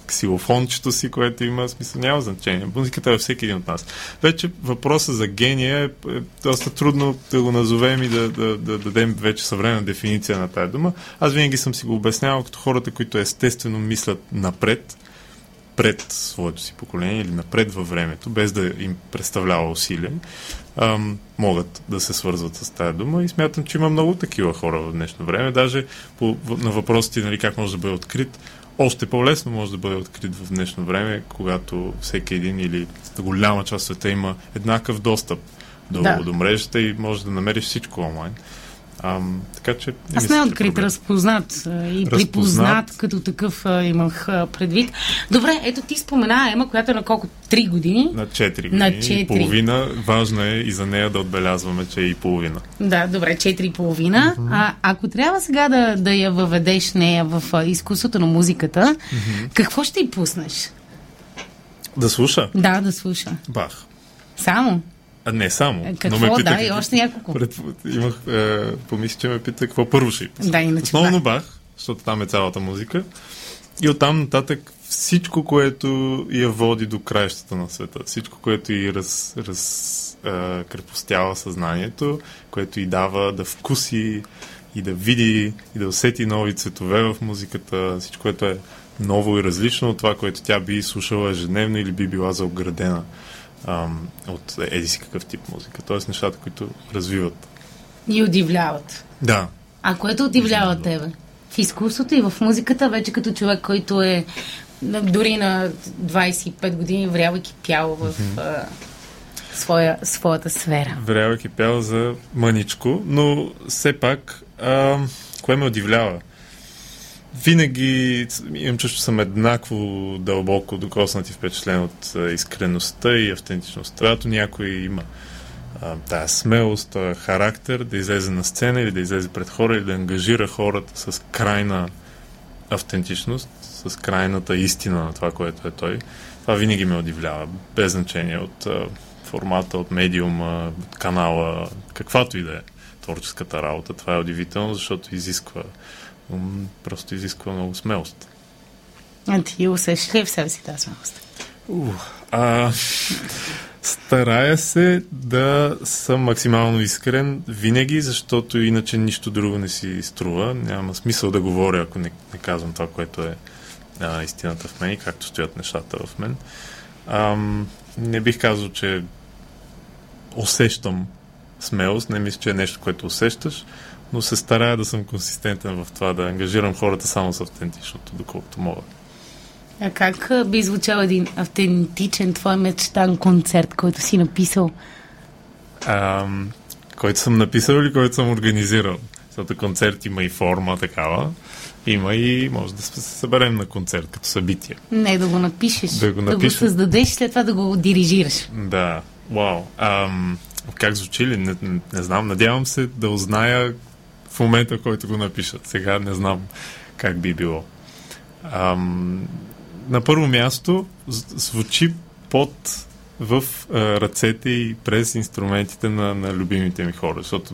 ксилофончето си, което има смисъл, няма значение. Музиката е всеки един от нас. Вече въпросът за гения е, е доста трудно да го назовем и да, да, да дадем вече съвременна дефиниция на тази дума. Аз винаги съм си го обяснявал като хората, които естествено мислят напред, пред своето си поколение или напред във времето, без да им представлява усилие, ам, могат да се свързват с тази дума и смятам, че има много такива хора в днешно време. Даже по, на въпросите нали, как може да бъде открит, още по-лесно може да бъде открит в днешно време, когато всеки един или голяма част от света има еднакъв достъп до, да. до мрежата и може да намериш всичко онлайн. А, така че. Не Аз не открит, разпознат и разпознат. припознат като такъв а, имах а, предвид. Добре, ето ти спомена Ема, която е на колко? Три години? На 4 години. На 4. И половина. Важно е и за нея да отбелязваме, че е и половина. Да, добре, 4 и половина. Uh-huh. А, ако трябва сега да, да я въведеш нея в а, изкуството на музиката, uh-huh. какво ще й пуснеш? Да слуша? Да, да слуша. Бах. Само? А не само. Е, какво? Но ме пита, да, и още няколко. Пред, имах, е, помисли, че ме пита какво първо ще Да, иначе Основно Бах, защото там е цялата музика. И оттам нататък всичко, което я води до краищата на света, всичко, което и раз, раз, е, крепостява съзнанието, което и дава да вкуси и да види и да усети нови цветове в музиката, всичко, което е ново и различно от това, което тя би слушала ежедневно или би била заоградена ам, от еди си какъв тип музика. Тоест нещата, които развиват. И удивляват. Да. А което удивлява тебе? В изкуството и в музиката, вече като човек, който е дори на 25 години врявайки пял в mm-hmm. а, своя, своята сфера. Врявайки пял за мъничко, но все пак, а, кое ме удивлява? Винаги имам чувство, съм еднакво дълбоко докоснати впечатлен от искреността и автентичността. Когато някой има тая смелост, тая характер да излезе на сцена или да излезе пред хора или да ангажира хората с крайна автентичност, с крайната истина на това, което е той, това винаги ме удивлява, без значение от а, формата, от медиума, от канала, каквато и да е творческата работа. Това е удивително, защото изисква просто изисква много смелост. А ти усещаш ли в себе си тази смелост? Uh, а, старая се да съм максимално искрен винаги, защото иначе нищо друго не си струва. Няма смисъл да говоря, ако не, не казвам това, което е а, истината в мен и както стоят нещата в мен. А, не бих казал, че усещам смелост. Не мисля, че е нещо, което усещаш но се старая да съм консистентен в това, да ангажирам хората само с автентичното, доколкото мога. А как би звучал един автентичен твой мечтан концерт, който си написал? А, който съм написал или който съм организирал? Защото концерт има и форма такава, има и може да се съберем на концерт като събитие. Не, да го напишеш, Да го да го създадеш, след това да го дирижираш. Да, вау. Ам, как звучи ли? Не, не, не знам. Надявам се да узная в момента, в който го напишат. Сега не знам как би било. Ам, на първо място звучи под в а, ръцете и през инструментите на, на любимите ми хора, защото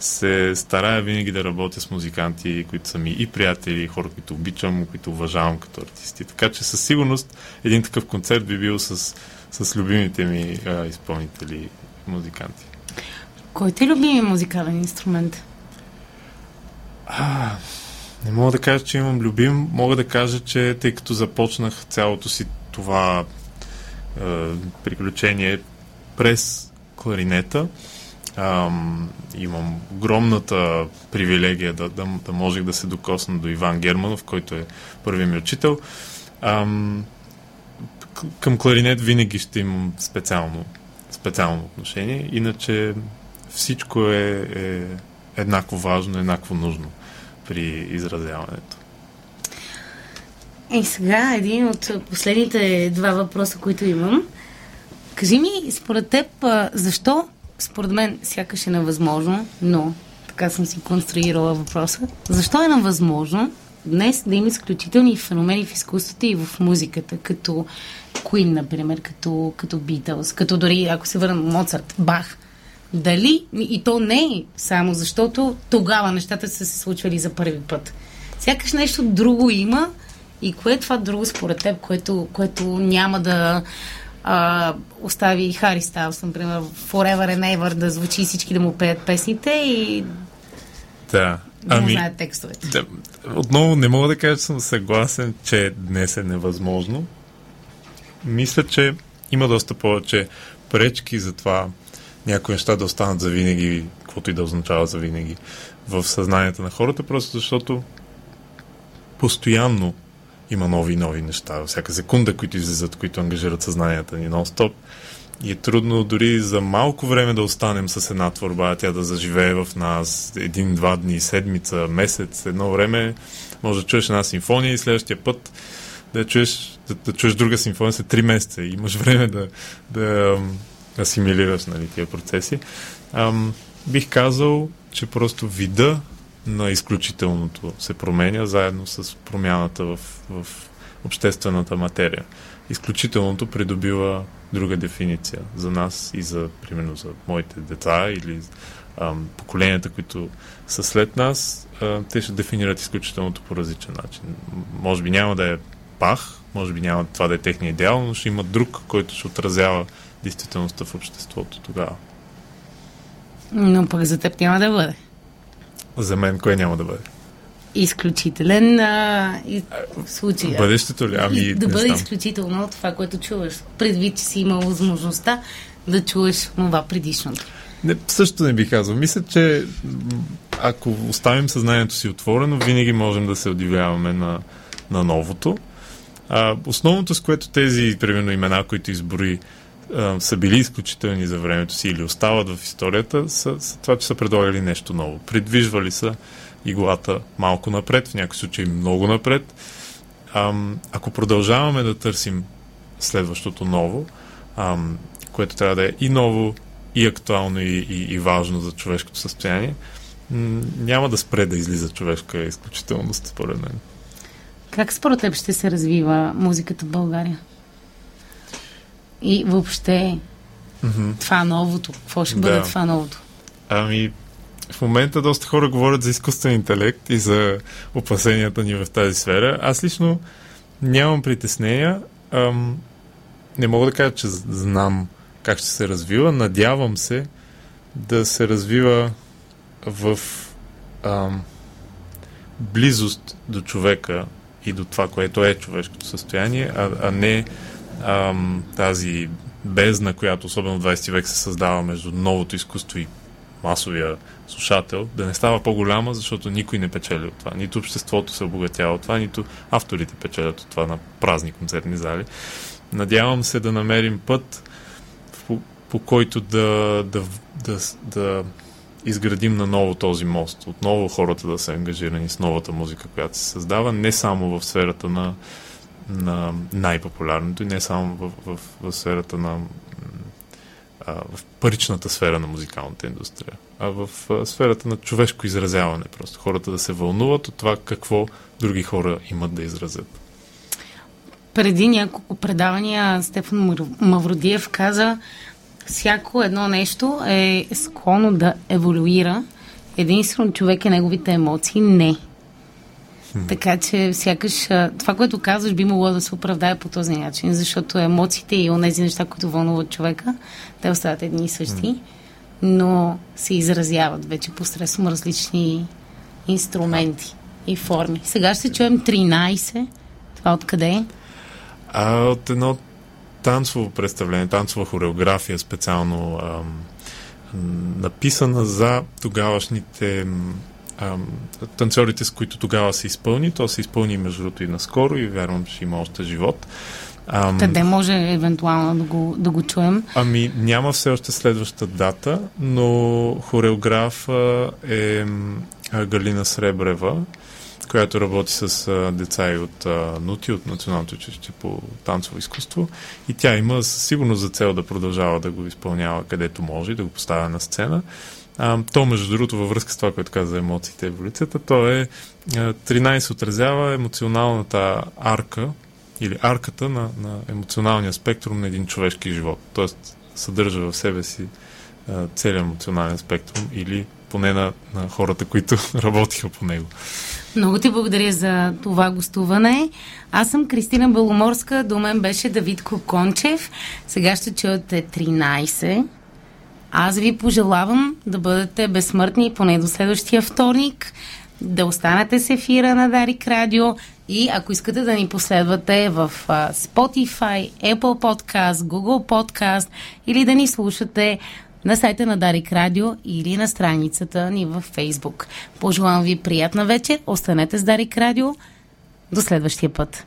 се старая винаги да работя с музиканти, които са ми и приятели, и хора, които обичам, които уважавам като артисти. Така че със сигурност един такъв концерт би бил с, с любимите ми а, изпълнители музиканти. Кой ти е любимия музикален инструмент? Не мога да кажа, че имам любим. Мога да кажа, че тъй като започнах цялото си това е, приключение през кларинета, ам, имам огромната привилегия да, да, да можех да се докосна до Иван Германов, който е първият ми учител. Ам, към кларинет винаги ще имам специално, специално отношение, иначе всичко е, е еднакво важно, еднакво нужно при изразяването. И сега един от последните два въпроса, които имам. Кажи ми, според теб, защо, според мен, сякаш е невъзможно, но така съм си конструирала въпроса, защо е невъзможно днес да има изключителни феномени в изкуството и в музиката, като Queen, например, като, като Beatles, като дори, ако се върнем Моцарт, Бах. Дали, и то не е само защото тогава нещата са се случвали за първи път. Сякаш нещо друго има и кое е това друго според теб, което, което няма да а, остави Хари Стайлс, например, Forever and Ever да звучи всички да му пеят песните и Да. Ами, знаят текстовете. да, отново не мога да кажа, че съм съгласен, че днес е невъзможно. Мисля, че има доста повече пречки за това някои неща да останат за винаги, каквото и да означава за винаги в съзнанието на хората, просто защото постоянно има нови и нови неща. Всяка секунда, които излизат, които ангажират съзнанията ни нон-стоп. И е трудно дори за малко време да останем с една творба, тя да заживее в нас един-два дни, седмица, месец, едно време. Може да чуеш една симфония и следващия път да чуеш, да, да чуеш друга симфония след три месеца и имаш време да, да асимилираш нали, тия процеси. Ам, бих казал, че просто вида на изключителното се променя заедно с промяната в, в обществената материя. Изключителното придобива друга дефиниция за нас и за, примерно, за моите деца или ам, поколенията, които са след нас, а, те ще дефинират изключителното по различен начин. Може би няма да е пах, може би няма това да е техния идеал, но ще има друг, който ще отразява действителността в обществото тогава. Но пък за теб няма да бъде. За мен кое няма да бъде? Изключителен а, и, в случая. Бъдещето ли? Ами, И да бъде знам. изключително от това, което чуваш. Предвид, че си имал възможността да чуеш това предишното. Не, също не бих казал. Мисля, че ако оставим съзнанието си отворено, винаги можем да се удивляваме на, на новото. А, основното, с което тези, примерно, имена, които изброи, а, са били изключителни за времето си или остават в историята, са, са това, че са предлагали нещо ново. Придвижвали са иглата малко напред, в някои случаи много напред. Ам, ако продължаваме да търсим следващото ново, ам, което трябва да е и ново, и актуално, и, и, и важно за човешкото състояние, няма да спре да излиза човешка изключителност, според мен. Как според теб ще се развива музиката в България? И въобще това новото. Какво ще бъде Да. това новото? Ами, в момента доста хора говорят за изкуствен интелект и за опасенията ни в тази сфера. Аз лично нямам притеснения. Ам, не мога да кажа, че знам как ще се развива. Надявам се да се развива в ам, близост до човека и до това, което е човешкото състояние, а, а не ам, тази бездна, която особено в 20 век се създава между новото изкуство и масовия слушател, да не става по-голяма, защото никой не печели от това. Нито обществото се обогатява от това, нито авторите печелят от това на празни концертни зали. Надявам се да намерим път, по, по който да, да, да, да изградим на ново този мост. Отново хората да са ангажирани с новата музика, която се създава, не само в сферата на, на най-популярното и не само в, в, в сферата на а, в паричната сфера на музикалната индустрия, а в а, сферата на човешко изразяване. Просто хората да се вълнуват от това какво други хора имат да изразят. Преди няколко предавания Стефан Мавродиев каза, всяко едно нещо е склонно да еволюира. Единствено човек е неговите емоции не. Така че сякаш това, което казваш, би могло да се оправдае по този начин, защото емоциите и онези неща, които вълнуват човека, те остават едни и същи, но се изразяват вече посредством различни инструменти и форми. Сега ще чуем 13. Това откъде е? А, от едно танцово представление, танцова хореография специално ам, написана за тогавашните ам, танцорите, с които тогава се изпълни. То се изпълни между другото и наскоро и вярвам, че има още живот. Ам, Къде може евентуално да го, да го чуем? Ами няма все още следваща дата, но хореограф е Галина Сребрева която работи с а, деца и от а, НУТИ, от Националното училище по танцово изкуство. И тя има сигурно за цел да продължава да го изпълнява където може и да го поставя на сцена. А, то, между другото, във връзка с това, което каза за емоциите и еволюцията, то е а, 13 отразява емоционалната арка или арката на, на емоционалния спектрум на един човешки живот. Тоест, съдържа в себе си целият емоционален спектрум или поне на, на хората, които работиха по него. Много ти благодаря за това гостуване. Аз съм Кристина Беломорска, до мен беше Давид Кокончев. Сега ще чуете 13. Аз ви пожелавам да бъдете безсмъртни поне до следващия вторник, да останете с ефира на Дарик Радио и ако искате да ни последвате в Spotify, Apple Podcast, Google Podcast или да ни слушате на сайта на Дарик Радио или на страницата ни във Фейсбук. Пожелавам ви приятна вечер, останете с Дарик Радио. До следващия път.